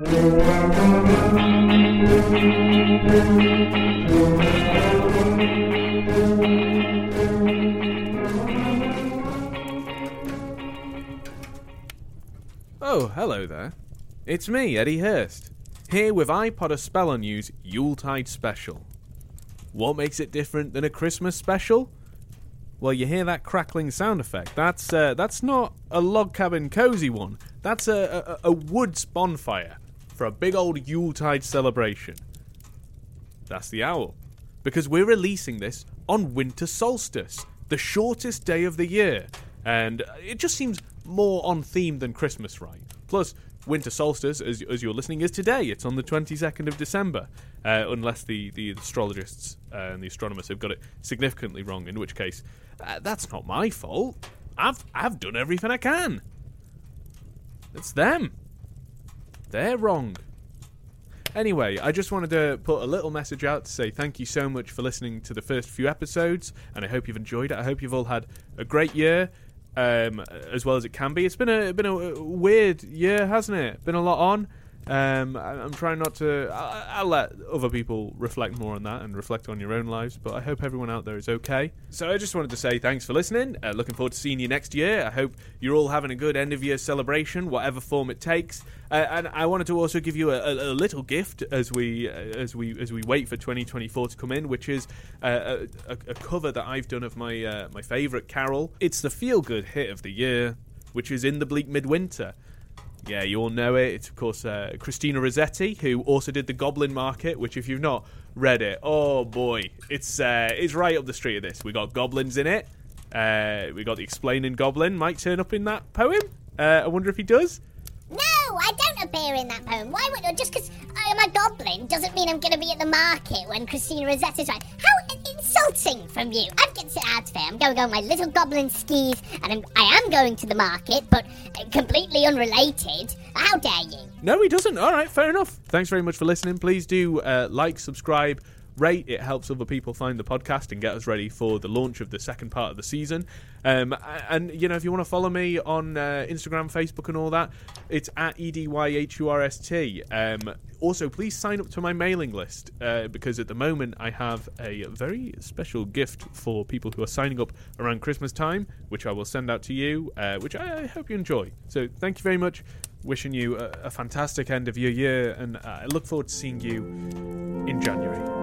Oh, hello there. It's me, Edy Hurst, here with I Pod A Spell on You's Yuletide Special. What makes it different than a Christmas special? Well, you hear that crackling sound effect. That's uh, that's not a log cabin cozy one. That's a, a, a woods bonfire for a big old Yuletide celebration. That's the owl. Because we're releasing this on winter solstice, the shortest day of the year. And it just seems more on theme than Christmas, right? Plus, winter solstice, as, as you're listening, is today. It's on the 22nd of December. Uh, unless the, the astrologists and the astronomers have got it significantly wrong, in which case, uh, that's not my fault. I've, I've done everything I can. It's them. They're wrong. Anyway, I just wanted to put a little message out to say thank you so much for listening to the first few episodes, and I hope you've enjoyed it. I hope you've all had a great year, um, as well as it can be. It's been a been a weird year, hasn't it? Been a lot on. Um, I- I'm trying not to. I- I'll let other people reflect more on that and reflect on your own lives, but I hope everyone out there is okay. So I just wanted to say thanks for listening. Uh, looking forward to seeing you next year. I hope you're all having a good end of year celebration, whatever form it takes. Uh, and I wanted to also give you a, a, a little gift as we uh, as we as we wait for 2024 to come in, which is uh, a, a, a cover that I've done of my uh, my favourite carol. It's the feel good hit of the year, which is in the bleak midwinter. Yeah, you all know it. It's of course uh, Christina Rossetti, who also did the Goblin Market. Which, if you've not read it, oh boy, it's uh, it's right up the street of this. We got goblins in it. Uh, we got the explaining goblin. Might turn up in that poem. Uh, I wonder if he does. No, I don't appear in that poem. Why would just because I'm a goblin doesn't mean I'm going to be at the market when Christina Rossetti's right? How insulting from you! I'm getting out of here. I'm going on my little goblin skis, and I'm, I am going to the market, but uh, completely unrelated. How dare you? No, he doesn't. All right, fair enough. Thanks very much for listening. Please do uh, like, subscribe, rate. It helps other people find the podcast and get us ready for the launch of the second part of the season. Um, and, you know, if you want to follow me on uh, Instagram, Facebook, and all that, it's at EDYHURST. Um, also, please sign up to my mailing list uh, because at the moment I have a very special gift for people who are signing up around Christmas time, which I will send out to you, uh, which I, I hope you enjoy. So, thank you very much. Wishing you a, a fantastic end of your year, and uh, I look forward to seeing you in January.